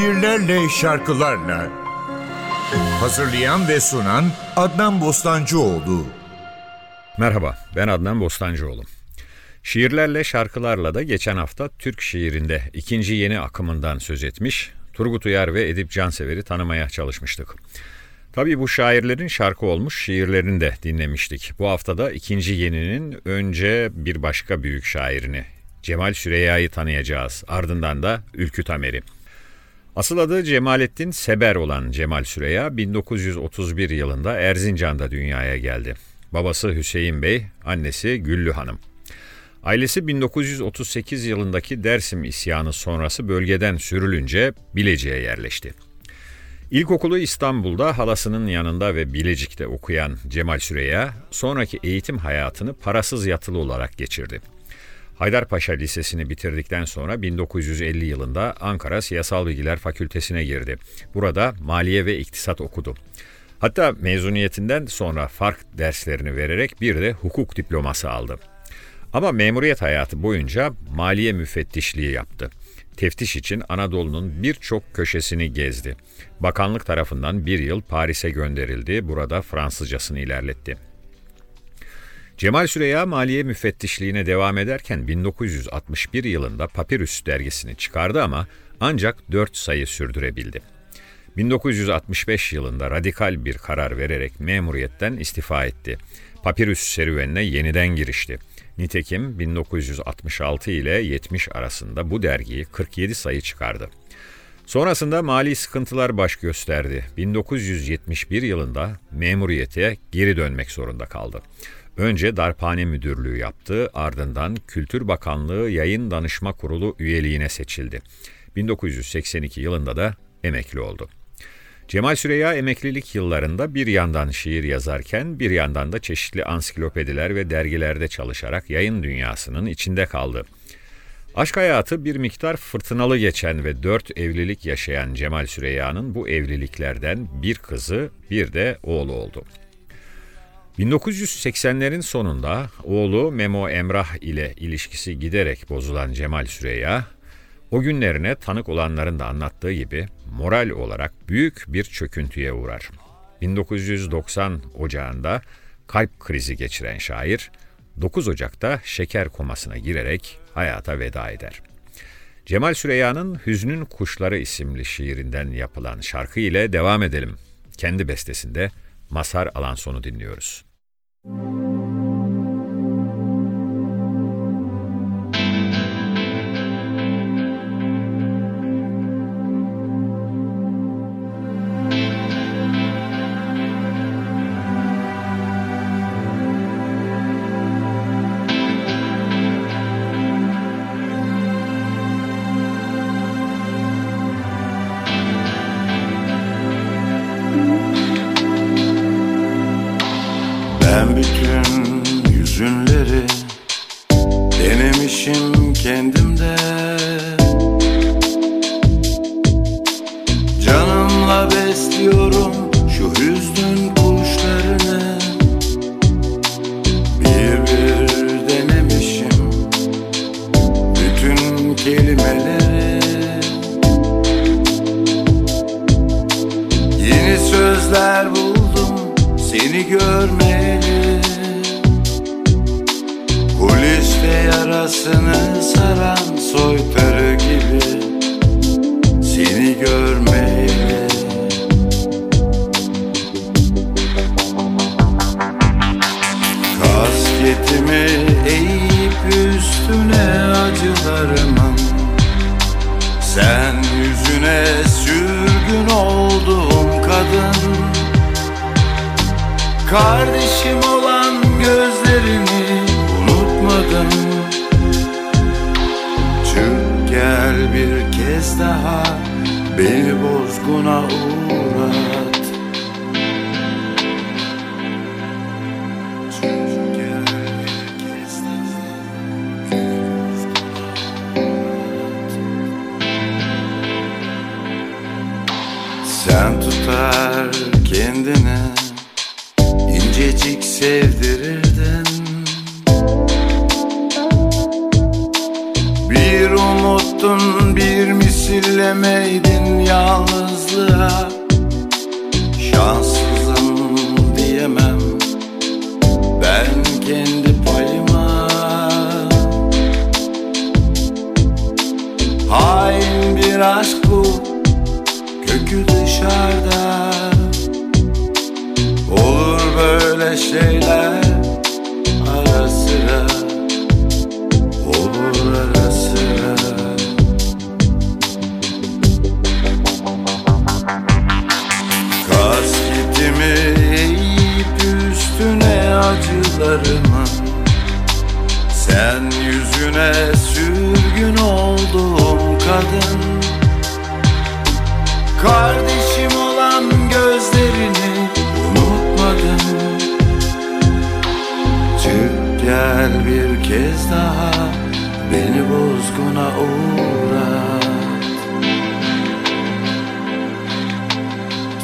şiirlerle, şarkılarla. Hazırlayan ve sunan Adnan Bostancıoğlu. Merhaba, ben Adnan Bostancıoğlu. Şiirlerle, şarkılarla da geçen hafta Türk şiirinde ikinci yeni akımından söz etmiş, Turgut Uyar ve Edip Cansever'i tanımaya çalışmıştık. Tabii bu şairlerin şarkı olmuş şiirlerini de dinlemiştik. Bu haftada ikinci yeninin önce bir başka büyük şairini, Cemal Süreyya'yı tanıyacağız. Ardından da Ülkü Tamer'i. Asıl adı Cemalettin Seber olan Cemal Süreya 1931 yılında Erzincan'da dünyaya geldi. Babası Hüseyin Bey, annesi Güllü Hanım. Ailesi 1938 yılındaki Dersim isyanı sonrası bölgeden sürülünce Bilecik'e yerleşti. İlkokulu İstanbul'da halasının yanında ve Bilecik'te okuyan Cemal Süreya, sonraki eğitim hayatını parasız yatılı olarak geçirdi. Haydarpaşa Lisesi'ni bitirdikten sonra 1950 yılında Ankara Siyasal Bilgiler Fakültesine girdi. Burada maliye ve iktisat okudu. Hatta mezuniyetinden sonra fark derslerini vererek bir de hukuk diploması aldı. Ama memuriyet hayatı boyunca maliye müfettişliği yaptı. Teftiş için Anadolu'nun birçok köşesini gezdi. Bakanlık tarafından bir yıl Paris'e gönderildi. Burada Fransızcasını ilerletti. Cemal Süreya maliye müfettişliğine devam ederken 1961 yılında Papyrus dergisini çıkardı ama ancak 4 sayı sürdürebildi. 1965 yılında radikal bir karar vererek memuriyetten istifa etti. Papyrus serüvenine yeniden girişti. Nitekim 1966 ile 70 arasında bu dergiyi 47 sayı çıkardı. Sonrasında mali sıkıntılar baş gösterdi. 1971 yılında memuriyete geri dönmek zorunda kaldı. Önce Darphane Müdürlüğü yaptı, ardından Kültür Bakanlığı Yayın Danışma Kurulu üyeliğine seçildi. 1982 yılında da emekli oldu. Cemal Süreya emeklilik yıllarında bir yandan şiir yazarken bir yandan da çeşitli ansiklopediler ve dergilerde çalışarak yayın dünyasının içinde kaldı. Aşk hayatı bir miktar fırtınalı geçen ve dört evlilik yaşayan Cemal Süreyya'nın bu evliliklerden bir kızı bir de oğlu oldu. 1980'lerin sonunda oğlu Memo Emrah ile ilişkisi giderek bozulan Cemal Süreyya, o günlerine tanık olanların da anlattığı gibi moral olarak büyük bir çöküntüye uğrar. 1990 Ocağı'nda kalp krizi geçiren şair, 9 Ocak'ta şeker komasına girerek hayata veda eder. Cemal Süreyya'nın Hüznün Kuşları isimli şiirinden yapılan şarkı ile devam edelim. Kendi bestesinde Masar Alanson'u dinliyoruz. Ben yüzünleri denemişim kendimde daha Beni bozguna uğrat. Sen tutar kendine incecik sevdirirdin Bir Sen yüzüne sürgün olduğum kadın. Kardeşim olan gözlerini unutmadım Çık gel bir kez daha Beni bozguna uğrat.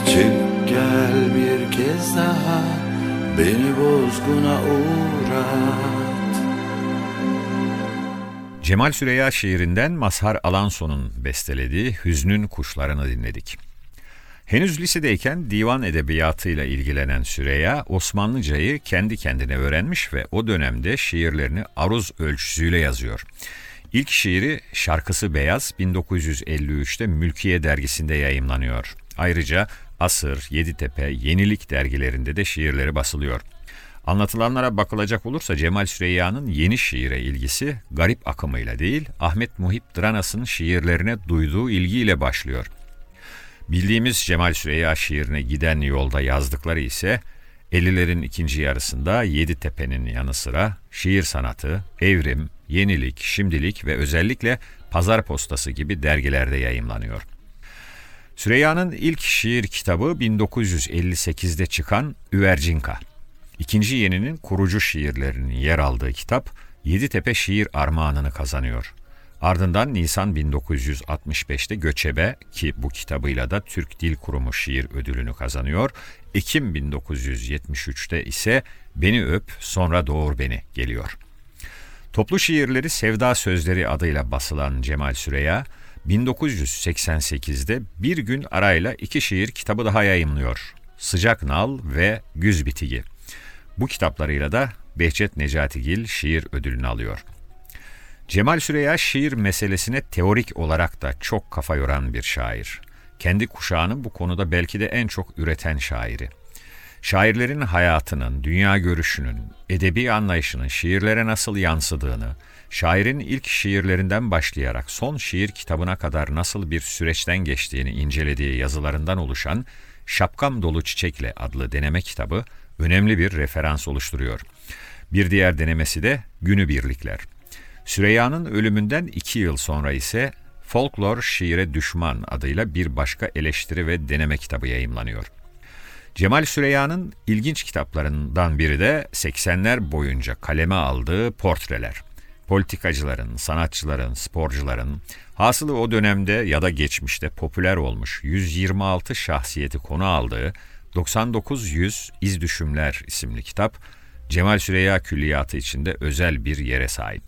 Çık gel bir kez daha Beni bozguna uğrat Cemal Süreya şiirinden Mazhar Alanson'un bestelediği Hüznün Kuşlarını dinledik. Henüz lisedeyken divan edebiyatıyla ilgilenen Süreya, Osmanlıcayı kendi kendine öğrenmiş ve o dönemde şiirlerini aruz ölçüsüyle yazıyor. İlk şiiri Şarkısı Beyaz 1953'te Mülkiye dergisinde yayımlanıyor. Ayrıca Asır, Yeditepe, Yenilik dergilerinde de şiirleri basılıyor. Anlatılanlara bakılacak olursa Cemal Süreyya'nın yeni şiire ilgisi garip akımıyla değil, Ahmet Muhip Dranas'ın şiirlerine duyduğu ilgiyle başlıyor. Bildiğimiz Cemal Süreyya şiirine giden yolda yazdıkları ise 50'lerin ikinci yarısında Yeditepe'nin yanı sıra şiir sanatı, evrim, yenilik, şimdilik ve özellikle pazar postası gibi dergilerde yayımlanıyor. Süreyya'nın ilk şiir kitabı 1958'de çıkan Üvercinka. İkinci yeninin kurucu şiirlerinin yer aldığı kitap Yeditepe Şiir Armağanını kazanıyor. Ardından Nisan 1965'te Göçebe ki bu kitabıyla da Türk Dil Kurumu şiir ödülünü kazanıyor. Ekim 1973'te ise Beni Öp Sonra Doğur Beni geliyor. Toplu şiirleri Sevda Sözleri adıyla basılan Cemal Süreya, 1988'de bir gün arayla iki şiir kitabı daha yayımlıyor. Sıcak Nal ve Güz Bitigi. Bu kitaplarıyla da Behçet Necatigil şiir ödülünü alıyor. Cemal Süreya şiir meselesine teorik olarak da çok kafa yoran bir şair. Kendi kuşağının bu konuda belki de en çok üreten şairi. Şairlerin hayatının, dünya görüşünün, edebi anlayışının şiirlere nasıl yansıdığını, şairin ilk şiirlerinden başlayarak son şiir kitabına kadar nasıl bir süreçten geçtiğini incelediği yazılarından oluşan Şapkam Dolu Çiçekle adlı deneme kitabı önemli bir referans oluşturuyor. Bir diğer denemesi de Günübirlikler. Süreyya'nın ölümünden iki yıl sonra ise Folklor Şiire Düşman adıyla bir başka eleştiri ve deneme kitabı yayımlanıyor. Cemal Süreyya'nın ilginç kitaplarından biri de 80'ler boyunca kaleme aldığı portreler. Politikacıların, sanatçıların, sporcuların, hasılı o dönemde ya da geçmişte popüler olmuş 126 şahsiyeti konu aldığı 99 Yüz İz Düşümler isimli kitap, Cemal Süreyya Külliyatı içinde özel bir yere sahip.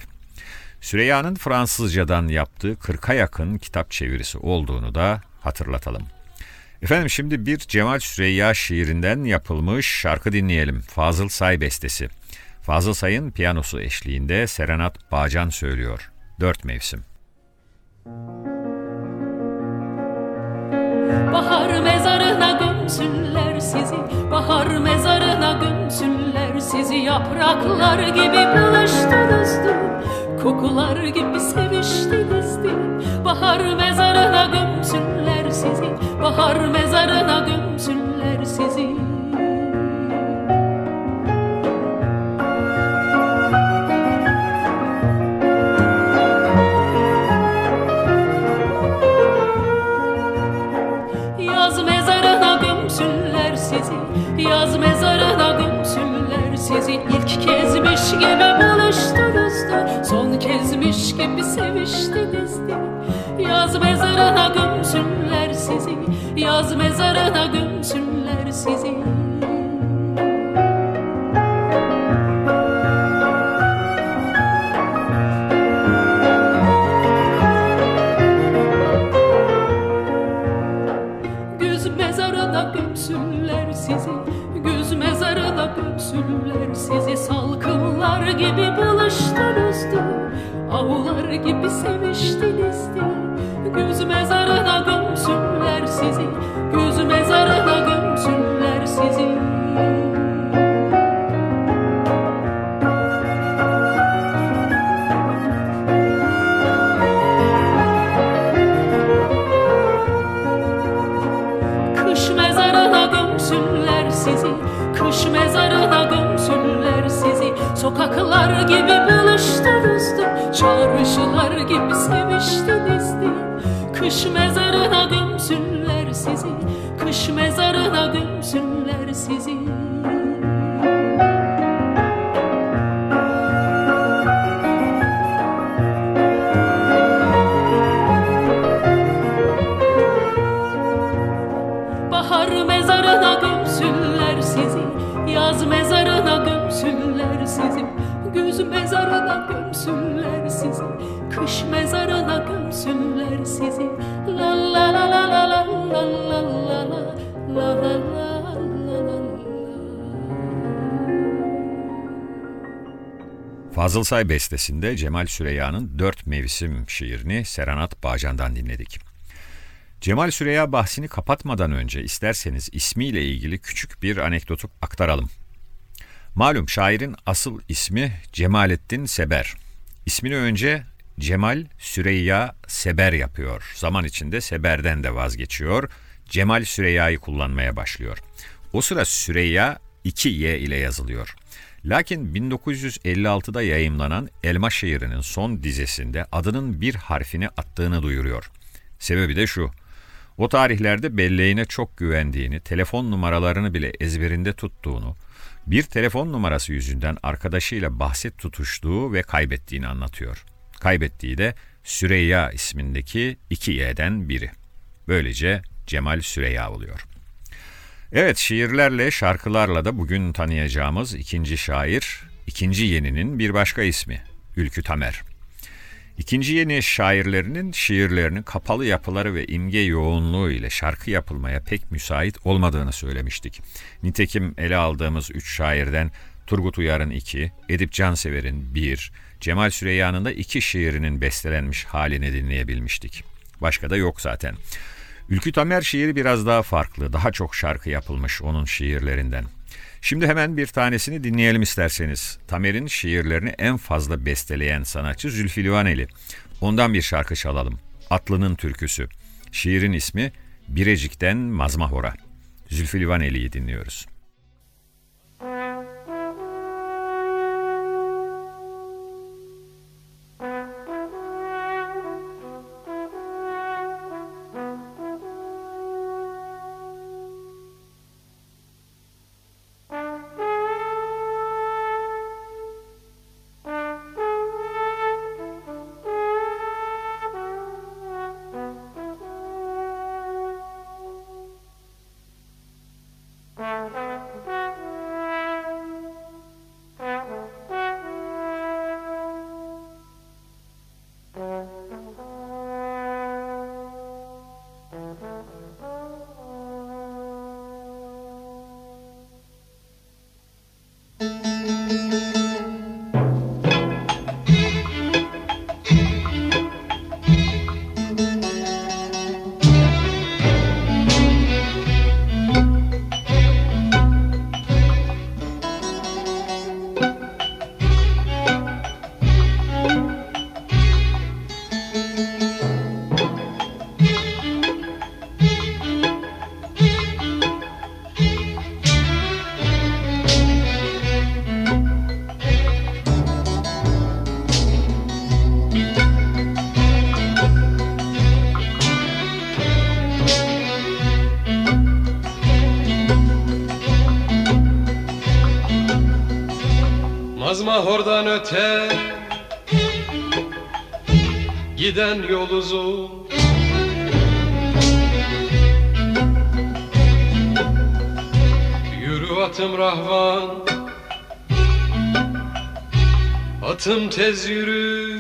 Süreyya'nın Fransızcadan yaptığı 40'a yakın kitap çevirisi olduğunu da hatırlatalım. Efendim şimdi bir Cemal Süreyya şiirinden yapılmış şarkı dinleyelim. Fazıl Say bestesi. Fazıl Say'ın piyanosu eşliğinde Serenat Bağcan söylüyor. Dört mevsim. Bahar mezarına gömsünler sizi. Bahar mezarına gömsünler sizi. Yapraklar gibi buluştunuz Kokular gibi seviştiniz dün Bahar mezarına gömsünler sizi. Bahar mezarına gömsünler sizi Yaz mezarına gömsünler sizi İlk kezmiş gibi buluştunuz da Son kezmiş gibi seviştiniz de. Yaz mezarına gömsünler sizi Yaz mezarına gömsünler sizi. Gömsünler sizi gömsünler sizi Salkımlar gibi buluştunuzdu Avlar gibi seviştinizdi Güz mezarına gömsünler sizi. Güz mezarına gömsünler Fazıl Say bestesinde Cemal Süreyya'nın Dört Mevsim şiirini Serenat Bağcan'dan dinledik. Cemal Süreya bahsini kapatmadan önce isterseniz ismiyle ilgili küçük bir anekdotu aktaralım. Malum şairin asıl ismi Cemalettin Seber. İsmini önce Cemal Süreyya Seber yapıyor. Zaman içinde Seber'den de vazgeçiyor. Cemal Süreyya'yı kullanmaya başlıyor. O sıra Süreyya 2Y ile yazılıyor. Lakin 1956'da yayımlanan Elma şiirinin son dizesinde adının bir harfini attığını duyuruyor. Sebebi de şu. O tarihlerde belleğine çok güvendiğini, telefon numaralarını bile ezberinde tuttuğunu, bir telefon numarası yüzünden arkadaşıyla bahset tutuştuğu ve kaybettiğini anlatıyor. Kaybettiği de Süreyya ismindeki iki Y'den biri. Böylece Cemal Süreyya oluyor. Evet şiirlerle şarkılarla da bugün tanıyacağımız ikinci şair, ikinci yeninin bir başka ismi Ülkü Tamer. İkinci yeni şairlerinin şiirlerinin kapalı yapıları ve imge yoğunluğu ile şarkı yapılmaya pek müsait olmadığını söylemiştik. Nitekim ele aldığımız üç şairden Turgut Uyar'ın iki, Edip Cansever'in bir, Cemal Süreyya'nın da iki şiirinin bestelenmiş halini dinleyebilmiştik. Başka da yok zaten. Ülkü Tamer şiiri biraz daha farklı, daha çok şarkı yapılmış onun şiirlerinden. Şimdi hemen bir tanesini dinleyelim isterseniz. Tamer'in şiirlerini en fazla besteleyen sanatçı Zülfü Livaneli. Ondan bir şarkı çalalım. Atlı'nın Türküsü. Şiirin ismi Birecik'ten Mazmahora. Zülfü Livaneli'yi dinliyoruz. Tez yürü.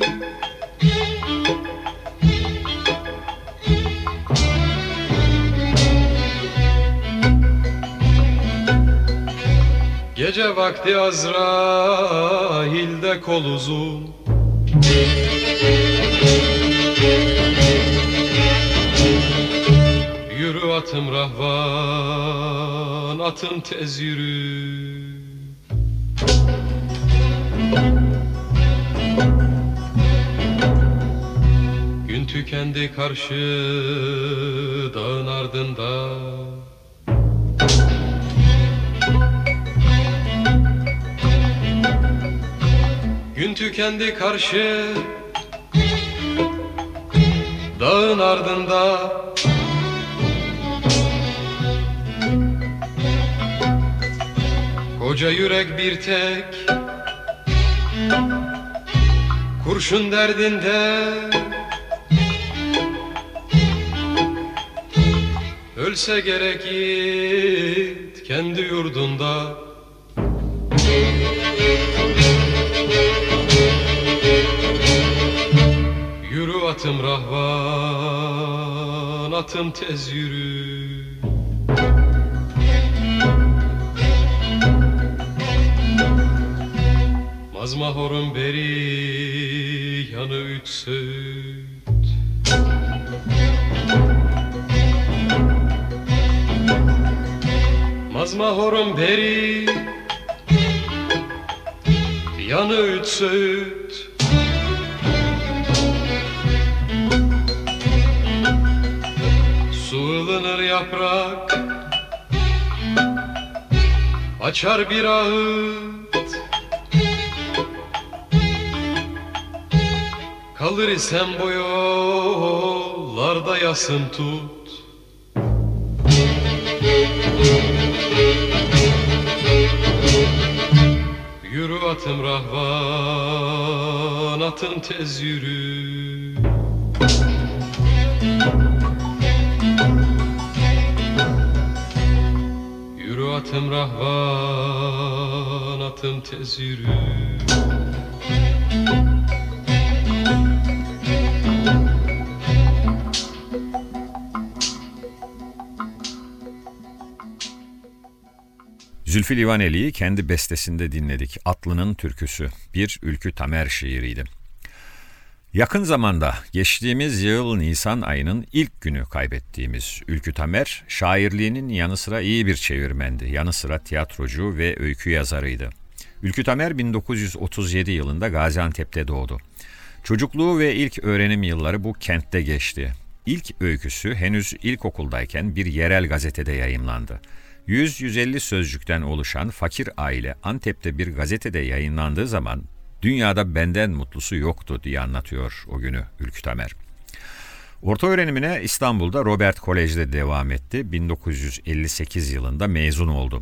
Gece vakti Azrail'de kol uzun. Yürü atım rahvan, atım tez yürü. Gün tükendi karşı dağın ardında. Gün tükendi karşı Dağın ardında. Koca yürek bir tek Kurşun derdinde Ölse gerek yiğit kendi yurdunda. Yürü atım rahvan, atım tez yürü. Mazmahorun beri yanı üç söğüt Mazmahorun beri yanı üç söğüt. Su ılınır yaprak. Açar bir ağıt. Kalır isem bu yollarda yasın tut atım rahvan, atım tez yürü. Yürü atım rahvan, atım tez yürü Zülfü Livaneli'yi kendi bestesinde dinledik. Atlı'nın türküsü. Bir Ülkü Tamer şiiriydi. Yakın zamanda geçtiğimiz yıl Nisan ayının ilk günü kaybettiğimiz Ülkü Tamer, şairliğinin yanı sıra iyi bir çevirmendi. Yanı sıra tiyatrocu ve öykü yazarıydı. Ülkü Tamer 1937 yılında Gaziantep'te doğdu. Çocukluğu ve ilk öğrenim yılları bu kentte geçti. İlk öyküsü henüz ilkokuldayken bir yerel gazetede yayımlandı. 100-150 sözcükten oluşan Fakir Aile Antep'te bir gazetede yayınlandığı zaman dünyada benden mutlusu yoktu diye anlatıyor o günü Ülkü Tamer. Orta öğrenimine İstanbul'da Robert Kolej'de devam etti. 1958 yılında mezun oldu.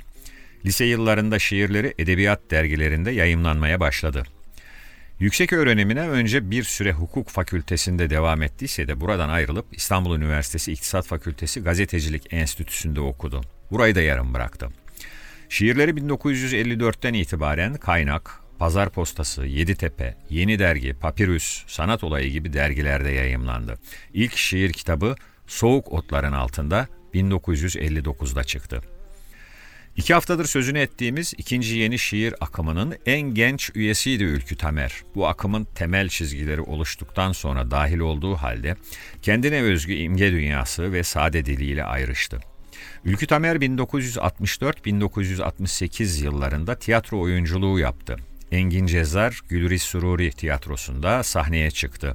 Lise yıllarında şiirleri edebiyat dergilerinde yayımlanmaya başladı. Yüksek öğrenimine önce bir süre hukuk fakültesinde devam ettiyse de buradan ayrılıp İstanbul Üniversitesi İktisat Fakültesi Gazetecilik Enstitüsü'nde okudu. Burayı da yarım bıraktı. Şiirleri 1954'ten itibaren Kaynak, Pazar Postası, Yeditepe, Yeni Dergi, Papirüs, Sanat Olayı gibi dergilerde yayımlandı. İlk şiir kitabı Soğuk Otların Altında 1959'da çıktı. İki haftadır sözünü ettiğimiz ikinci yeni şiir akımının en genç üyesiydi Ülkü Tamer. Bu akımın temel çizgileri oluştuktan sonra dahil olduğu halde kendine özgü imge dünyası ve sade diliyle ayrıştı. Ülkü Tamer 1964-1968 yıllarında tiyatro oyunculuğu yaptı. Engin Cezar, Gülriz Sururi tiyatrosunda sahneye çıktı.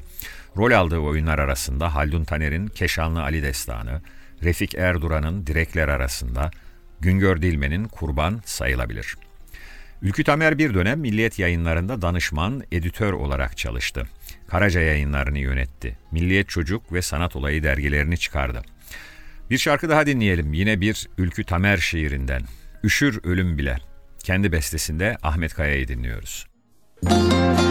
Rol aldığı oyunlar arasında Haldun Taner'in Keşanlı Ali Destanı, Refik Erduran'ın Direkler arasında, Güngör Dilmen'in Kurban sayılabilir. Ülkü Tamer bir dönem Milliyet yayınlarında danışman, editör olarak çalıştı. Karaca yayınlarını yönetti. Milliyet Çocuk ve Sanat Olayı dergilerini çıkardı. Bir şarkı daha dinleyelim yine bir Ülkü Tamer şiirinden. Üşür Ölüm Bile. Kendi bestesinde Ahmet Kaya'yı dinliyoruz. Bir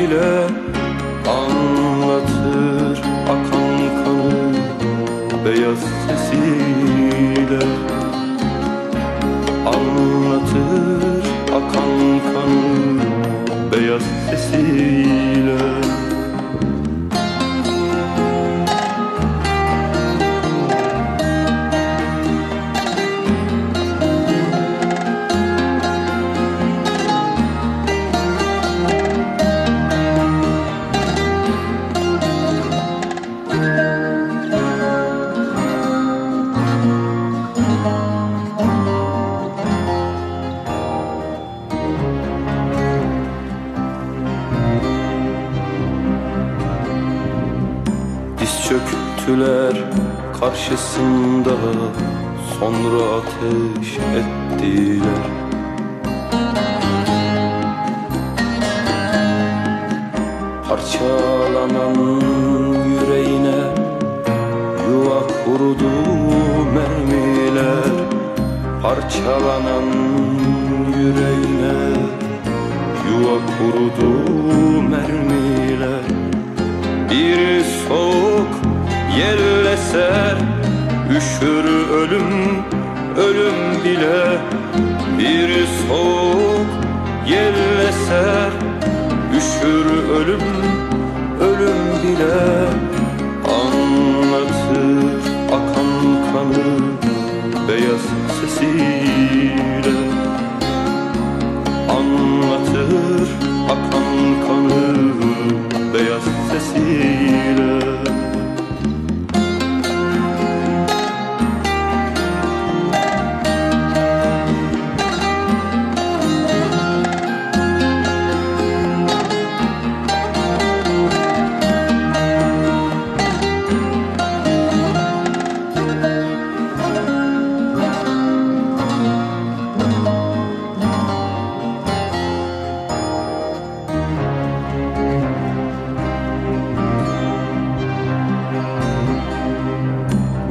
bile Anlatır akan kanı beyaz sesiyle. Anlatır akan kanı beyaz sesiyle karşısında Sonra ateş ettiler. Parçalanan yüreğine Yuva kurdu mermiler. Parçalanan yüreğine Yuva kurdu mermiler. Bir soğuk yel eser Üşür ölüm, ölüm bile. Bir soğuk yel eser. Üşür ölüm, ölüm bile. Anlatır akan kanı Beyaz sesiyle. Anlatır akan kanı beyaz sesiyle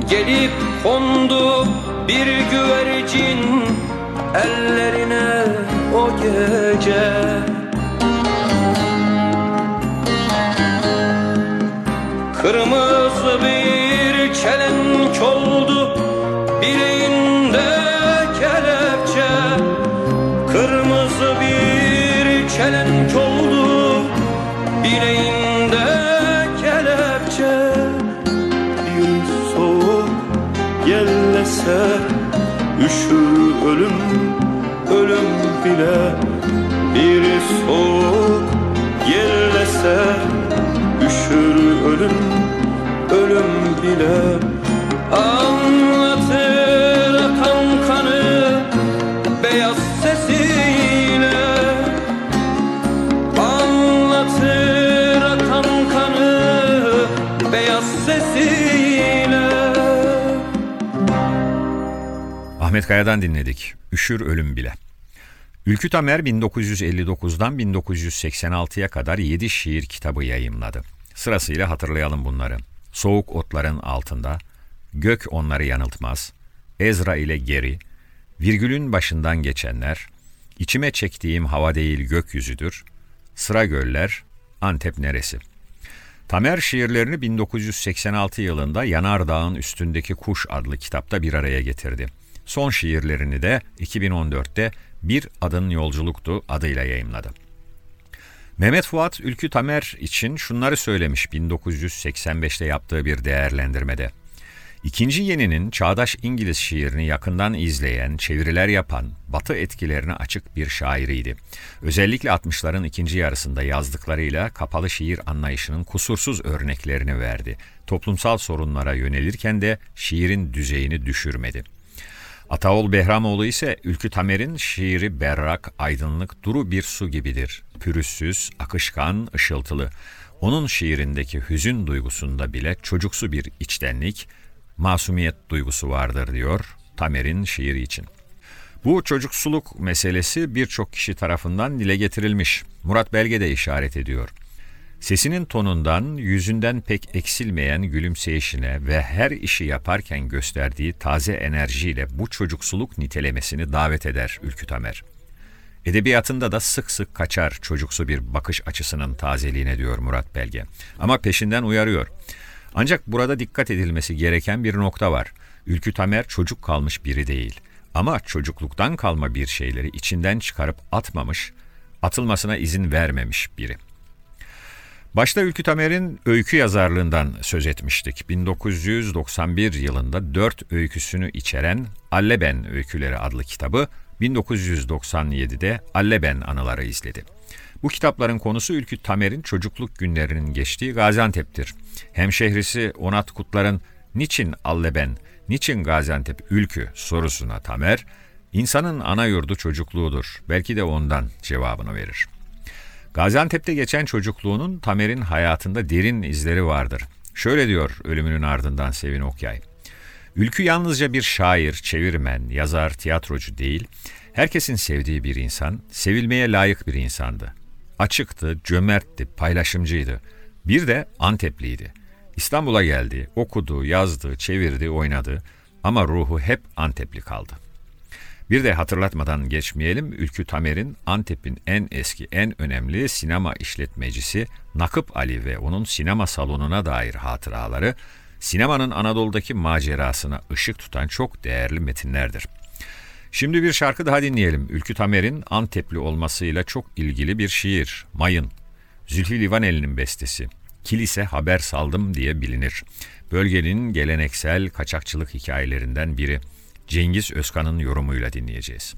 Gelip kondu bir güvercin ellerine o gece. Kırmızı bir çelenk oldu eser Üşür ölüm, ölüm bile Bir soğuk yel eser Üşür ölüm, ölüm bile Ahmet Kaya'dan dinledik. Üşür ölüm bile. Ülkü Tamer 1959'dan 1986'ya kadar 7 şiir kitabı yayımladı. Sırasıyla hatırlayalım bunları. Soğuk otların altında, Gök onları yanıltmaz, Ezra ile geri, Virgülün başından geçenler, İçime çektiğim hava değil gökyüzüdür, Sıra göller, Antep neresi? Tamer şiirlerini 1986 yılında Yanardağ'ın Üstündeki Kuş adlı kitapta bir araya getirdi. Son şiirlerini de 2014'te Bir Adın Yolculuktu adıyla yayımladı. Mehmet Fuat Ülkü Tamer için şunları söylemiş 1985'te yaptığı bir değerlendirmede. İkinci yeninin çağdaş İngiliz şiirini yakından izleyen, çeviriler yapan, batı etkilerine açık bir şairiydi. Özellikle 60'ların ikinci yarısında yazdıklarıyla kapalı şiir anlayışının kusursuz örneklerini verdi. Toplumsal sorunlara yönelirken de şiirin düzeyini düşürmedi. Ataol Behramoğlu ise Ülkü Tamer'in şiiri berrak, aydınlık, duru bir su gibidir. Pürüzsüz, akışkan, ışıltılı. Onun şiirindeki hüzün duygusunda bile çocuksu bir içtenlik, masumiyet duygusu vardır diyor Tamer'in şiiri için. Bu çocuksuluk meselesi birçok kişi tarafından dile getirilmiş. Murat Belge de işaret ediyor. Sesinin tonundan, yüzünden pek eksilmeyen gülümseyişine ve her işi yaparken gösterdiği taze enerjiyle bu çocuksuluk nitelemesini davet eder Ülkü Tamer. Edebiyatında da sık sık kaçar çocuksu bir bakış açısının tazeliğine diyor Murat Belge. Ama peşinden uyarıyor. Ancak burada dikkat edilmesi gereken bir nokta var. Ülkü Tamer çocuk kalmış biri değil. Ama çocukluktan kalma bir şeyleri içinden çıkarıp atmamış, atılmasına izin vermemiş biri. Başta Ülkü Tamer'in öykü yazarlığından söz etmiştik. 1991 yılında dört öyküsünü içeren Alleben Öyküleri adlı kitabı 1997'de Alleben Anıları izledi. Bu kitapların konusu Ülkü Tamer'in çocukluk günlerinin geçtiği Gaziantep'tir. Hemşehrisi Onat Kutlar'ın niçin Alleben, niçin Gaziantep Ülkü sorusuna Tamer, insanın ana yurdu çocukluğudur, belki de ondan cevabını verir. Gaziantep'te geçen çocukluğunun Tamer'in hayatında derin izleri vardır. Şöyle diyor ölümünün ardından Sevin Okyay. Ülkü yalnızca bir şair, çevirmen, yazar, tiyatrocu değil, herkesin sevdiği bir insan, sevilmeye layık bir insandı. Açıktı, cömertti, paylaşımcıydı. Bir de Antepliydi. İstanbul'a geldi, okudu, yazdı, çevirdi, oynadı ama ruhu hep Antepli kaldı. Bir de hatırlatmadan geçmeyelim Ülkü Tamer'in Antep'in en eski, en önemli sinema işletmecisi Nakıp Ali ve onun sinema salonuna dair hatıraları, sinemanın Anadolu'daki macerasına ışık tutan çok değerli metinlerdir. Şimdi bir şarkı daha dinleyelim. Ülkü Tamer'in Antepli olmasıyla çok ilgili bir şiir, Mayın. Zülfü Livaneli'nin bestesi. Kilise haber saldım diye bilinir. Bölgenin geleneksel kaçakçılık hikayelerinden biri. Cengiz Özkan'ın yorumuyla dinleyeceğiz.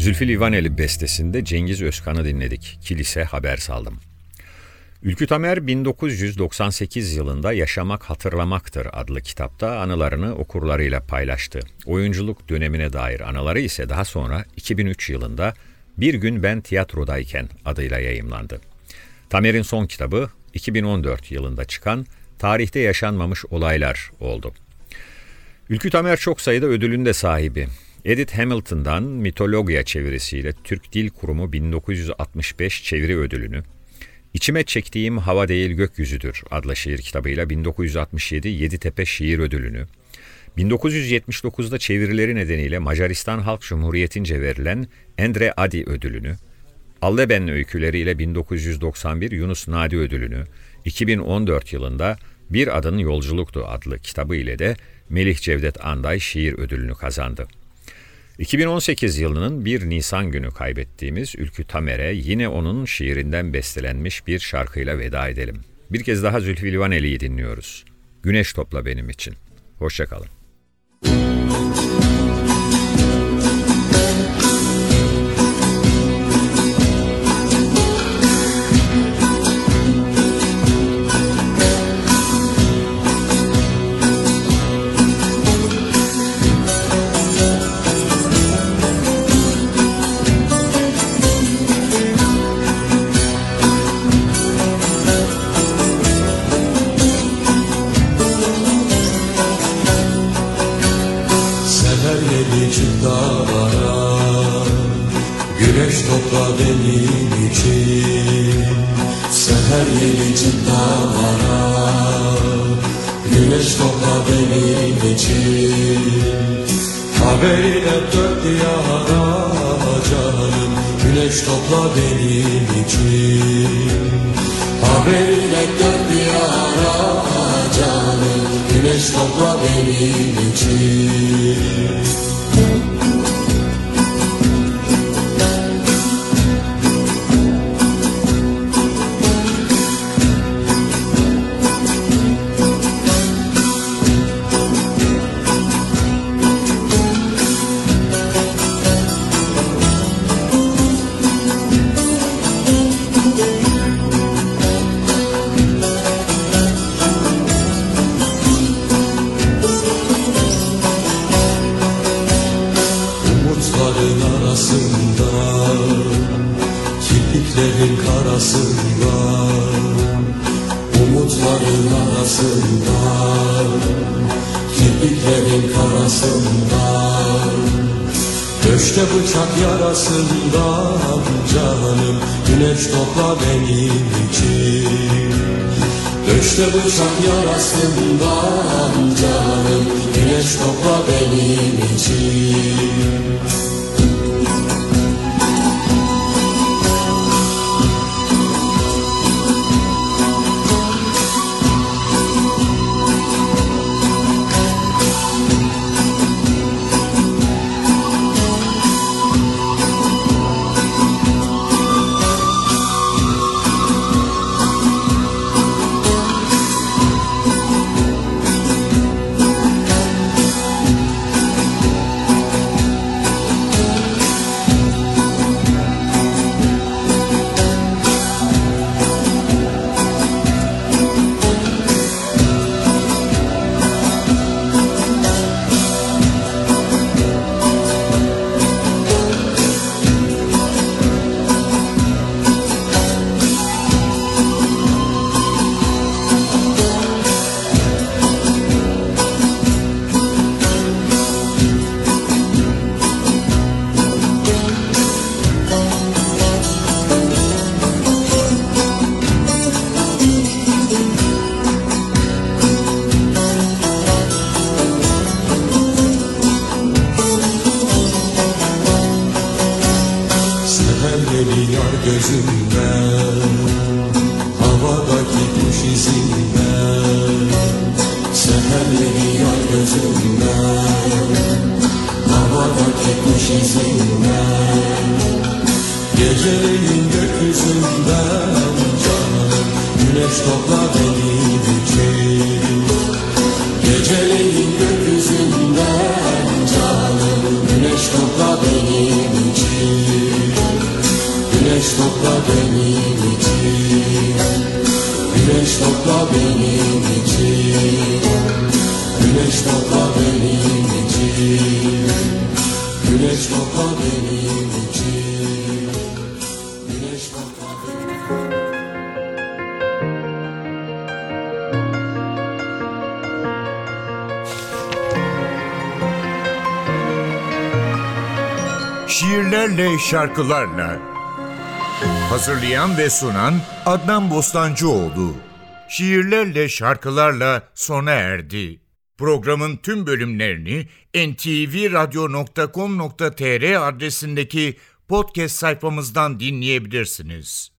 Zülfü Livaneli bestesinde Cengiz Özkan'ı dinledik. Kilise haber saldım. Ülkü Tamer 1998 yılında Yaşamak Hatırlamaktır adlı kitapta anılarını okurlarıyla paylaştı. Oyunculuk dönemine dair anıları ise daha sonra 2003 yılında Bir Gün Ben Tiyatrodayken adıyla yayımlandı. Tamer'in son kitabı 2014 yılında çıkan Tarihte Yaşanmamış Olaylar oldu. Ülkü Tamer çok sayıda ödülün de sahibi. Edith Hamilton'dan Mitologia çevirisiyle Türk Dil Kurumu 1965 çeviri ödülünü, İçime Çektiğim Hava Değil Gökyüzüdür adlı şiir kitabıyla 1967 Yeditepe Şiir Ödülünü, 1979'da çevirileri nedeniyle Macaristan Halk Cumhuriyeti'nce verilen Endre Adi ödülünü, Alleben öyküleriyle 1991 Yunus Nadi ödülünü, 2014 yılında Bir Adın Yolculuktu adlı kitabı ile de Melih Cevdet Anday şiir ödülünü kazandı. 2018 yılının 1 Nisan günü kaybettiğimiz Ülkü Tamer'e yine onun şiirinden bestelenmiş bir şarkıyla veda edelim. Bir kez daha Zülfü Livaneli'yi dinliyoruz. Güneş topla benim için. Hoşçakalın. Seher benim için Seher yedi dağlara Güneş topla benim için Haberiyle dört diyara canım Güneş topla benim için Haberiyle dört diyara canım Güneş topla benim için yarasından canım Güneş topla Seherleri yay gözümden Havadaki kuş izinden Geceleyin gökyüzünden canım Güneş topla benim için Geceleyin gökyüzünden canım Güneş topla benim için Güneş topla benim için Güneş topla benim için. Güneş topla benim için. Güneş topla benim için. Şiirlerle, şarkılarla. Hazırlayan ve sunan Adnan Bostancıoğlu. Şiirlerle, şarkılarla sona erdi. Programın tüm bölümlerini ntvradio.com.tr adresindeki podcast sayfamızdan dinleyebilirsiniz.